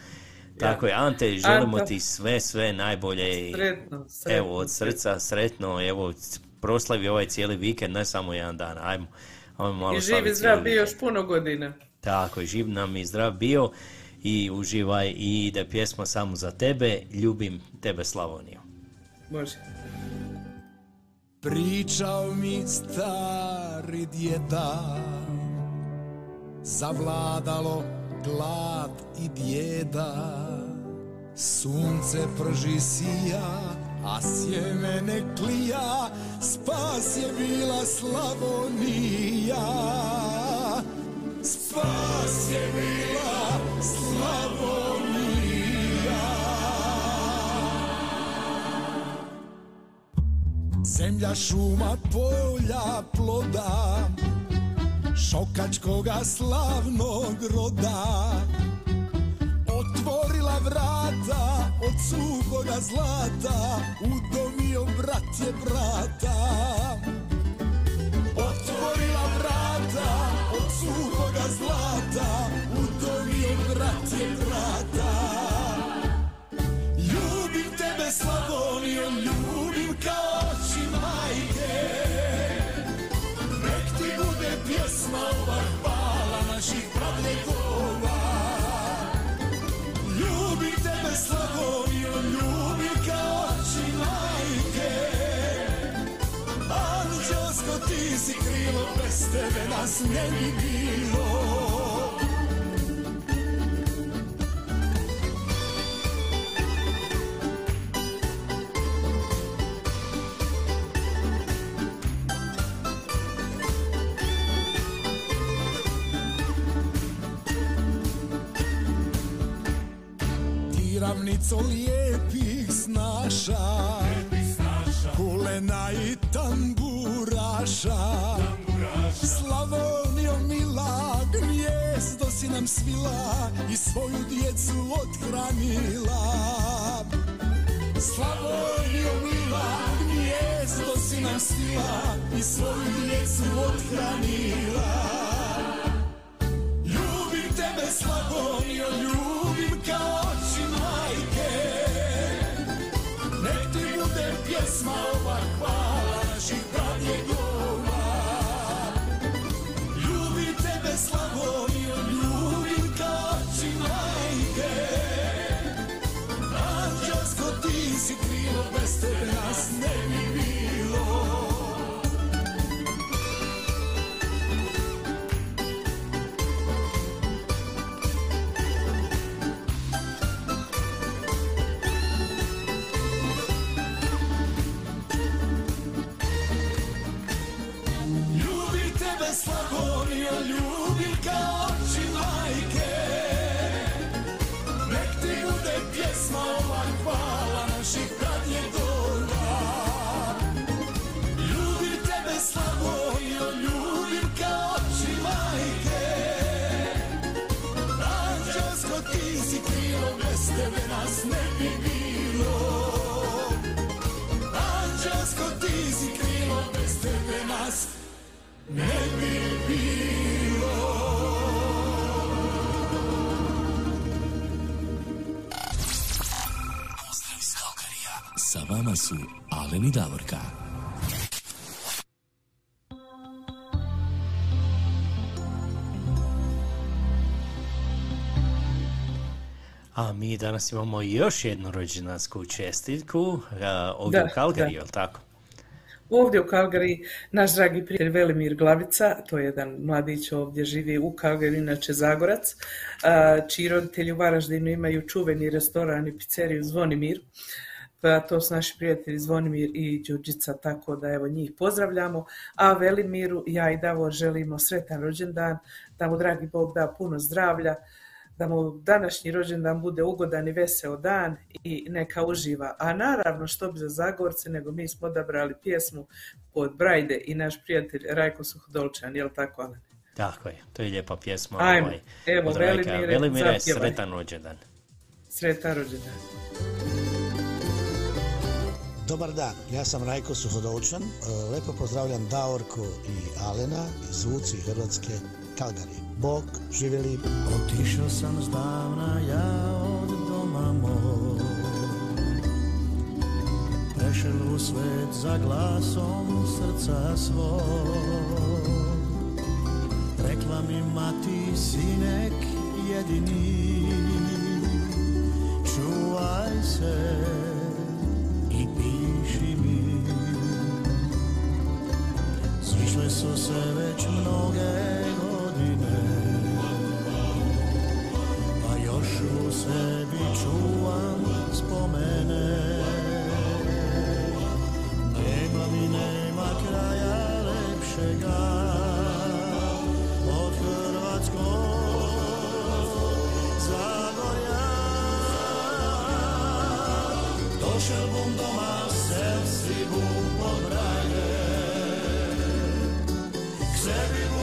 Tako je, Ante, želimo Anto. ti sve, sve najbolje Sretno, sretno. evo, od srca, sretno, evo, proslavi ovaj cijeli vikend, ne samo jedan dan, ajmo. Ajmo malo I slaviti živi zdrav bio još puno godina. Tako živ nam i zdrav bio i uživaj i ide pjesma samo za tebe, ljubim tebe Slavoniju. Može. Pričao mi stari djeda Zavladalo glad i bijeda Sunce prži sija A sjeme ne klija Spas je bila Slavonija. Spas je bila Slavonija. Zemlja, šuma, polja, ploda Šokačkoga slavnog roda vrata od suhoga zlata Udomio brat je brata. Otvorila vrata od suhoga zlata tebe nas ne bi bilo. Ravnico lijepih snaša Kulena i tamburaša Slavonio mila Gnjezdo si nam svila I svoju djecu othranila. Slavonio mila Gnjezdo si nam svila I svoju djecu othranila. Ljubim tebe Slavonio, ljubim mi danas imamo još jednu rođendansku čestitku a, ovdje Da, u Kalgariju, jel tako? Ovdje u Kalgari naš dragi prijatelj Velimir Glavica, to je jedan mladić ovdje živi u Kalgari, inače Zagorac, a, čiji roditelji u Varaždinu imaju čuveni restoran i pizzeriju Zvonimir. Pa to su naši prijatelji Zvonimir i Đurđica, tako da evo njih pozdravljamo. A Velimiru, ja i Davor želimo sretan rođendan, da mu dragi Bog da puno zdravlja, da mu današnji rođendan bude ugodan i veseo dan i neka uživa. A naravno što bi za Zagorce, nego mi smo odabrali pjesmu od Brajde i naš prijatelj Rajko Suhodolčan, jel tako Alen? Tako je, to je lijepa pjesma. Ajmo, ovaj, evo, od Rajka. Velimire, Velimire, sretan rođendan. Sretan rođendan. Dobar dan, ja sam Rajko Suhodolčan. E, Lepo pozdravljam Daorko i Alena, zvuci Hrvatske Kalgari. Bog, živjeli. Otišao sam zdavna ja od doma moj Prešel u svet za glasom srca svog Rekla mi mati sinek jedini Čuvaj se i piši mi Zišle su se već mnoge još u sebi čuvam spomene. Nema mi nema kraja lepšega Od Hrvatskog Zagorja. Došel bom doma, sel si bom K sebi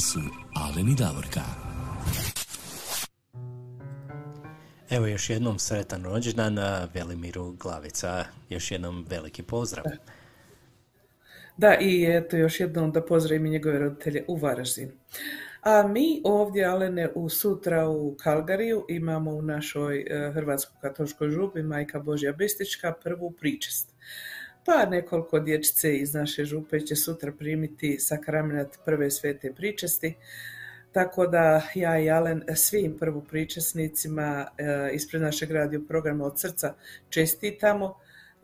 su Alen i Davorka. Evo još jednom sretan rođendan Velimiru Glavica. Još jednom veliki pozdrav. Da, i eto još jednom da pozdravim njegove roditelje u Varaždinu. A mi ovdje, Alene, u sutra u Kalgariju imamo u našoj e, Hrvatsko-katoličkoj župi Majka Božja Bistička prvu pričest. Pa nekoliko dječice iz naše župe će sutra primiti sakramenat prve svete pričesti. Tako da ja i Alen svim prvopričesnicima e, ispred našeg radio programa od srca čestitamo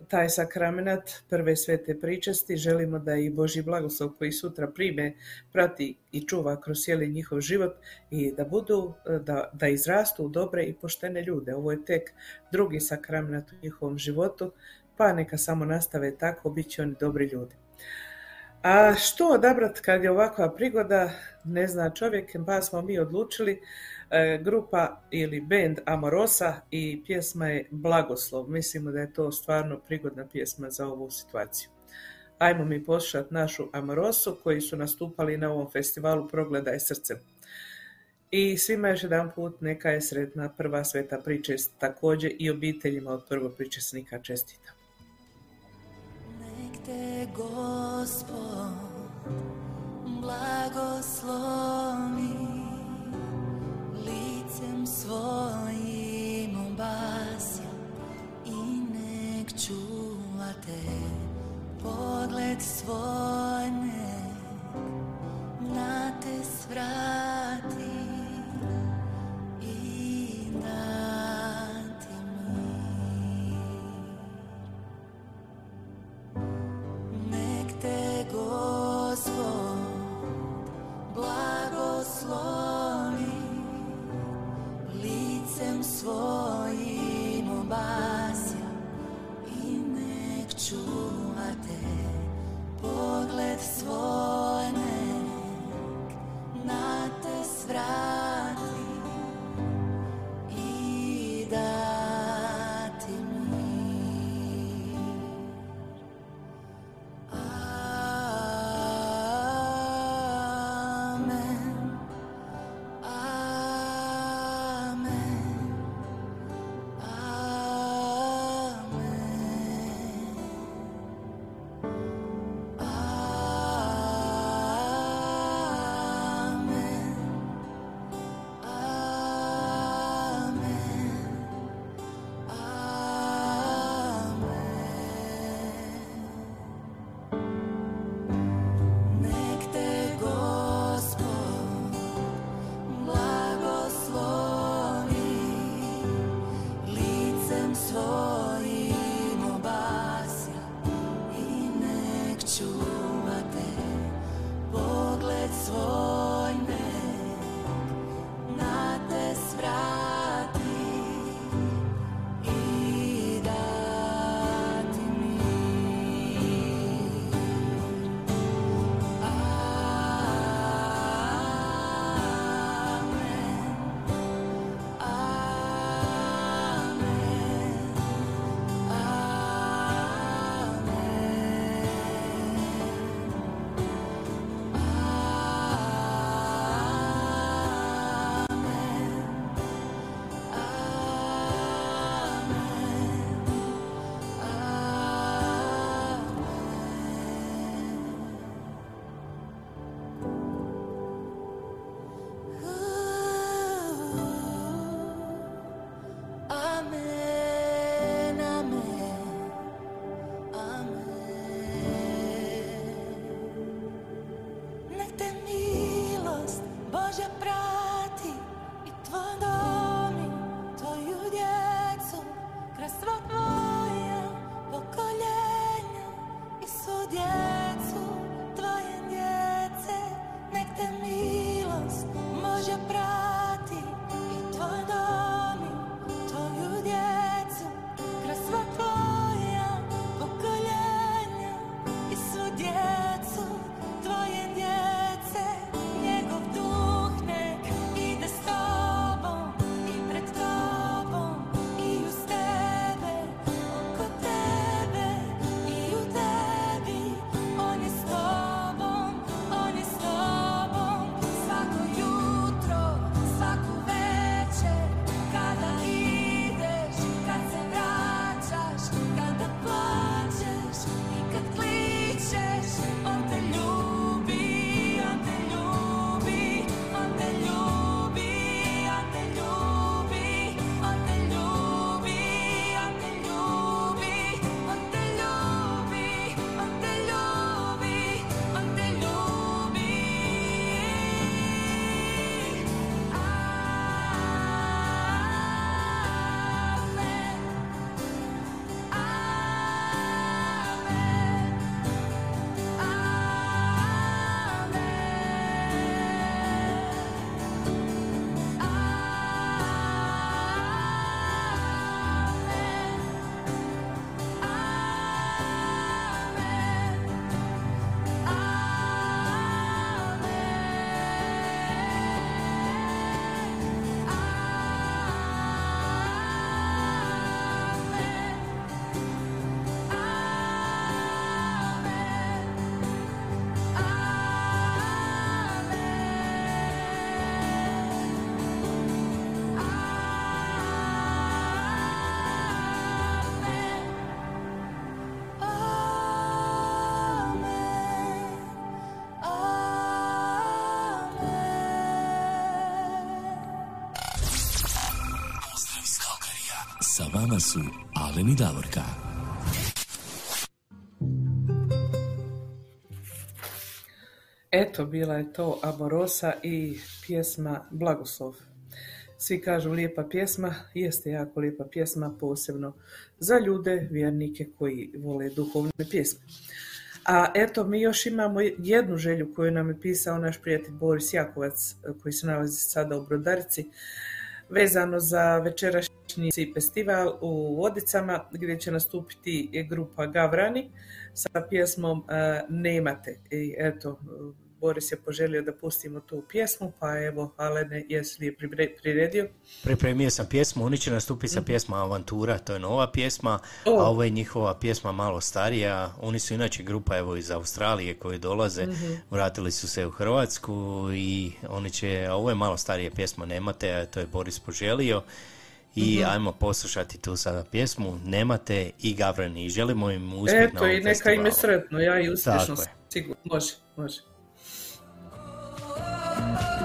taj sakramenat prve svete pričesti. Želimo da i Boži blagoslov koji sutra prime prati i čuva kroz cijeli njihov život i da budu, e, da, da izrastu u dobre i poštene ljude. Ovo je tek drugi sakramenat u njihovom životu, pa neka samo nastave tako, bit će oni dobri ljudi. A što odabrat kad je ovakva prigoda, ne zna čovjek, pa smo mi odlučili, e, grupa ili band Amorosa i pjesma je Blagoslov. Mislimo da je to stvarno prigodna pjesma za ovu situaciju. Ajmo mi poslušati našu Amorosu koji su nastupali na ovom festivalu Progledaj srcem. I svima još jedan put neka je sretna prva sveta pričest, također i obiteljima od prvopričesnika čestita. Te Gospod blagoslovi licem svojim obasja i nek čuva te pogled svoj nek na te svrati i dati blagoslovi licem svojim obasja i nek čuva te pogled svoj nek na te svrati Sa vama su Alen Davorka. Eto, bila je to Amorosa i pjesma Blagoslov. Svi kažu lijepa pjesma, jeste jako lijepa pjesma, posebno za ljude, vjernike koji vole duhovne pjesme. A eto, mi još imamo jednu želju koju nam je pisao naš prijatelj Boris Jakovac, koji se nalazi sada u Brodarici, vezano za večerašnji festival u Vodicama, gdje će nastupiti grupa Gavrani sa pjesmom e, Nemate. I eto, Boris je poželio da pustimo tu pjesmu, pa evo, Alene, jesi li je priredio? Pripremio sam pjesmu, oni će nastupiti sa pjesma Avantura, to je nova pjesma, a ovo je njihova pjesma malo starija. Oni su inače grupa evo iz Australije koji dolaze, vratili su se u Hrvatsku i oni će, a ovo je malo starija pjesma Nemate, a to je Boris poželio. I ajmo poslušati tu sada pjesmu Nemate i Gavrani i želimo im uspjeh na Eto, ovom i neka im je sretno, ja i uspješno, sigurno, može, može. oh, oh.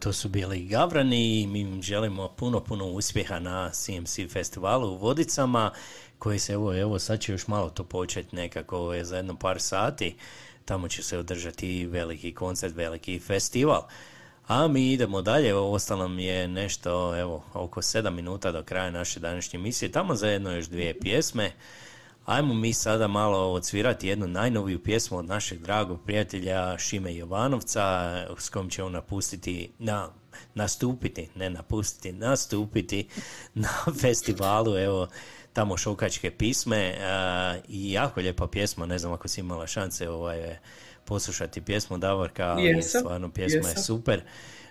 To su bili Gavrani i mi im želimo puno, puno uspjeha na CMC festivalu u Vodicama, koji se, evo, evo, sad će još malo to početi nekako je za jedno par sati. Tamo će se održati veliki koncert, veliki festival. A mi idemo dalje, ostalo nam je nešto, evo, oko 7 minuta do kraja naše današnje emisije. Tamo zajedno još dvije pjesme. Ajmo mi sada malo odsvirati jednu najnoviju pjesmu od našeg dragog prijatelja Šime Jovanovca s kojom će on napustiti, na, nastupiti, ne napustiti, nastupiti na festivalu, evo, tamo šokačke pisme i jako lijepa pjesma, ne znam ako si imala šanse ovaj, poslušati pjesmu Davorka, ali stvarno pjesma je super.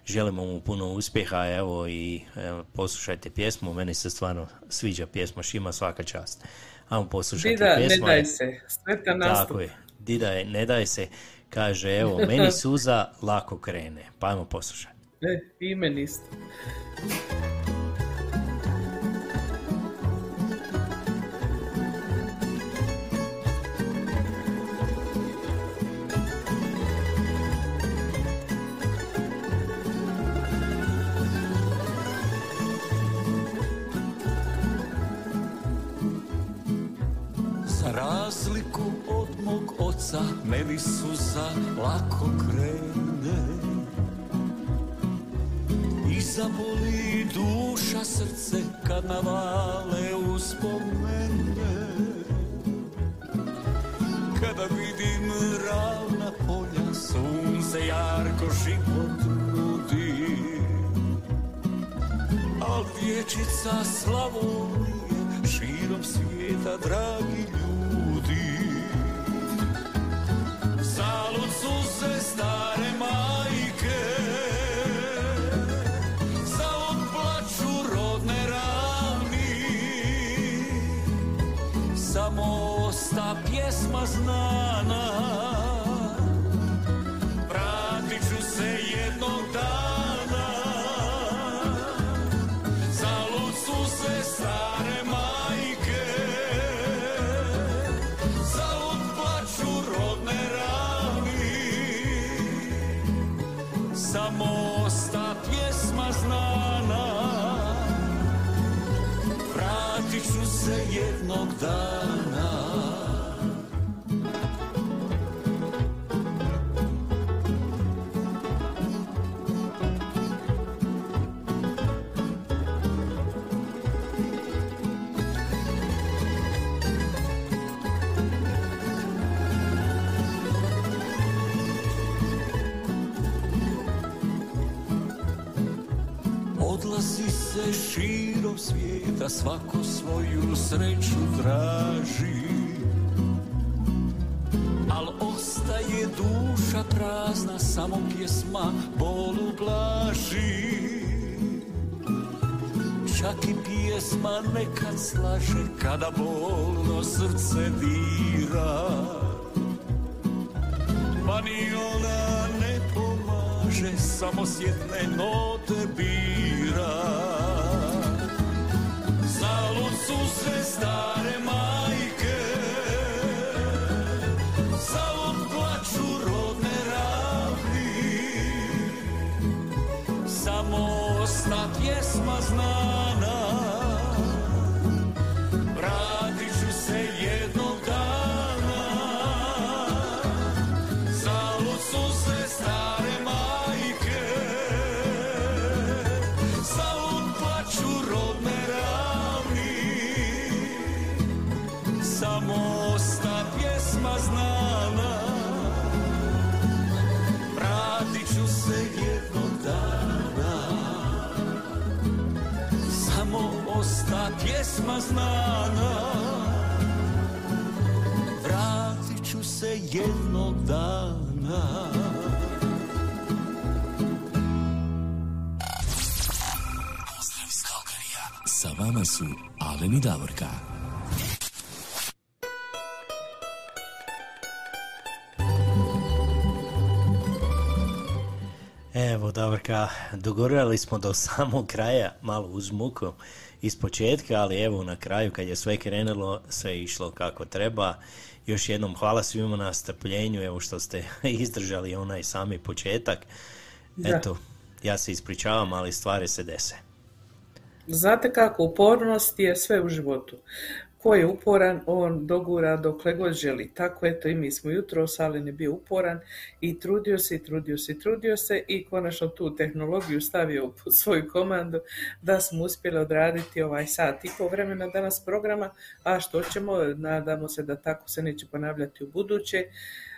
Želimo mu puno uspjeha, evo i evo, poslušajte pjesmu, meni se stvarno sviđa pjesma Šima svaka čast. Ajmo poslušati Dida, pjesmu. ne daj se, svetan nastup. Tako je, Dida je, ne daj se, kaže, evo, meni suza lako krene, pa ajmo poslušati. E, i meni isto. Oca meni suza lako krene. I zaboli duša srce kad navale uspomene. Kada vidim ravna polja sunce jarko život nudi. Al dječica Slavonije širom svijeta dragi ljudi Zalud su se stare majke. Zalud plaću rodne ravni. Samo osta pjesma znana dana Odlazi se širom svijeta, svako svoju sreću traži. Al ostaje duša prazna, samo pjesma bolu blaži. Čak i pjesma nekad slaže, kada bolno srce dira. Pa ni ona ne pomaže, samo sjetne note bira. Zalud osta pjesma znana Vratit ću se jednog dana Pozdrav iz Kalkarija. Sa vama su Alen i Davorka. Evo Evo Davorka, dogorali smo do samog kraja, malo uz muku iz početka, ali evo na kraju kad je sve krenulo, sve je išlo kako treba. Još jednom hvala svima na strpljenju, evo što ste izdržali onaj sami početak. Eto, ja se ispričavam, ali stvari se dese. Znate kako, upornost je sve u životu. Ko je uporan, on dogura dokle god želi. Tako eto i mi smo jutro, Salin je bio uporan i trudio se i trudio se i trudio se i konačno tu tehnologiju stavio u svoju komandu da smo uspjeli odraditi ovaj sat i po vremena danas programa, a što ćemo, nadamo se da tako se neće ponavljati u buduće.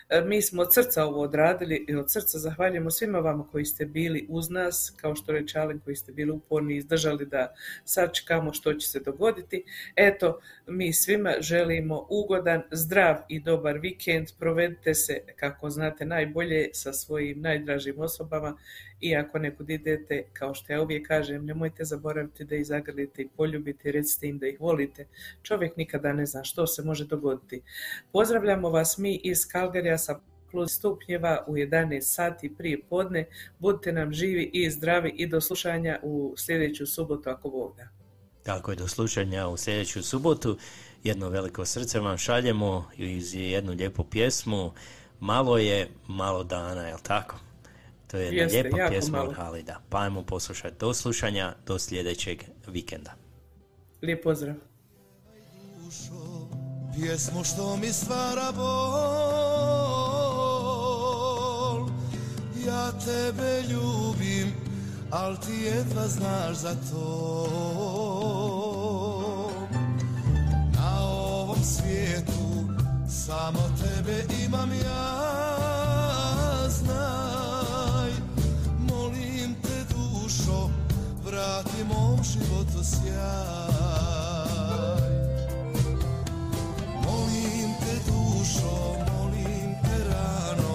E, mi smo od srca ovo odradili i od srca zahvaljujemo svima vama koji ste bili uz nas, kao što reče Alen, koji ste bili uporni i izdržali da sačekamo što će se dogoditi. Eto, mi svima želimo ugodan, zdrav i dobar vikend. Provedite se, kako znate, najbolje sa svojim najdražim osobama i ako nekud idete, kao što ja uvijek kažem, nemojte zaboraviti da ih zagrlite i poljubite i recite im da ih volite. Čovjek nikada ne zna što se može dogoditi. Pozdravljamo vas mi iz Kalgarija sa plus stupnjeva u 11 sati prije podne. Budite nam živi i zdravi i do slušanja u sljedeću subotu ako Bog. Tako je, do slušanja u sljedeću subotu. Jedno veliko srce vam šaljemo iz jednu lijepu pjesmu. Malo je, malo dana, jel tako? To je jedna Jeste, lijepa pjesma malo. od Halida. Pa ajmo poslušati do slušanja, do sljedećeg vikenda. Lijep pozdrav. Pjesmu što mi stvara bol Ja tebe ljubim, al ti jedva znaš za to Na ovom svijetu samo tebe imam ja mom životu sjaj Molim te dušo, molim te rano,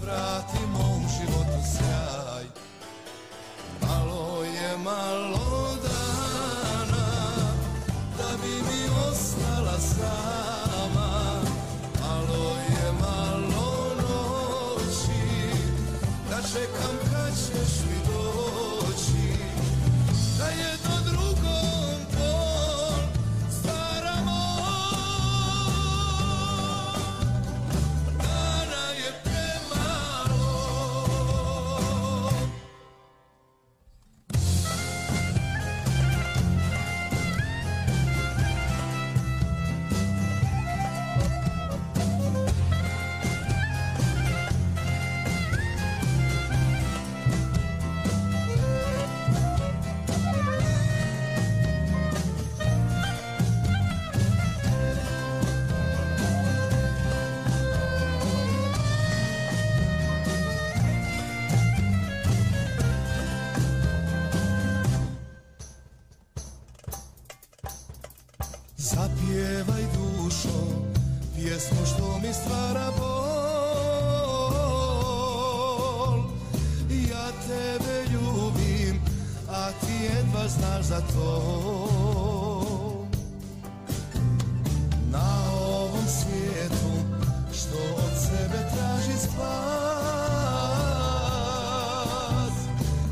vrati mom životu sjaj. Malo je malo dana, da bi mi ostala sama. Malo je malo noći, da čekam Zapjevaj dušo pjesmu što mi stvara bol. Ja tebe ljubim, a ti jedva znaš za to. Na ovom svijetu što od sebe traži spas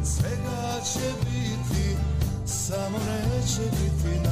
Svega će biti, samo neće biti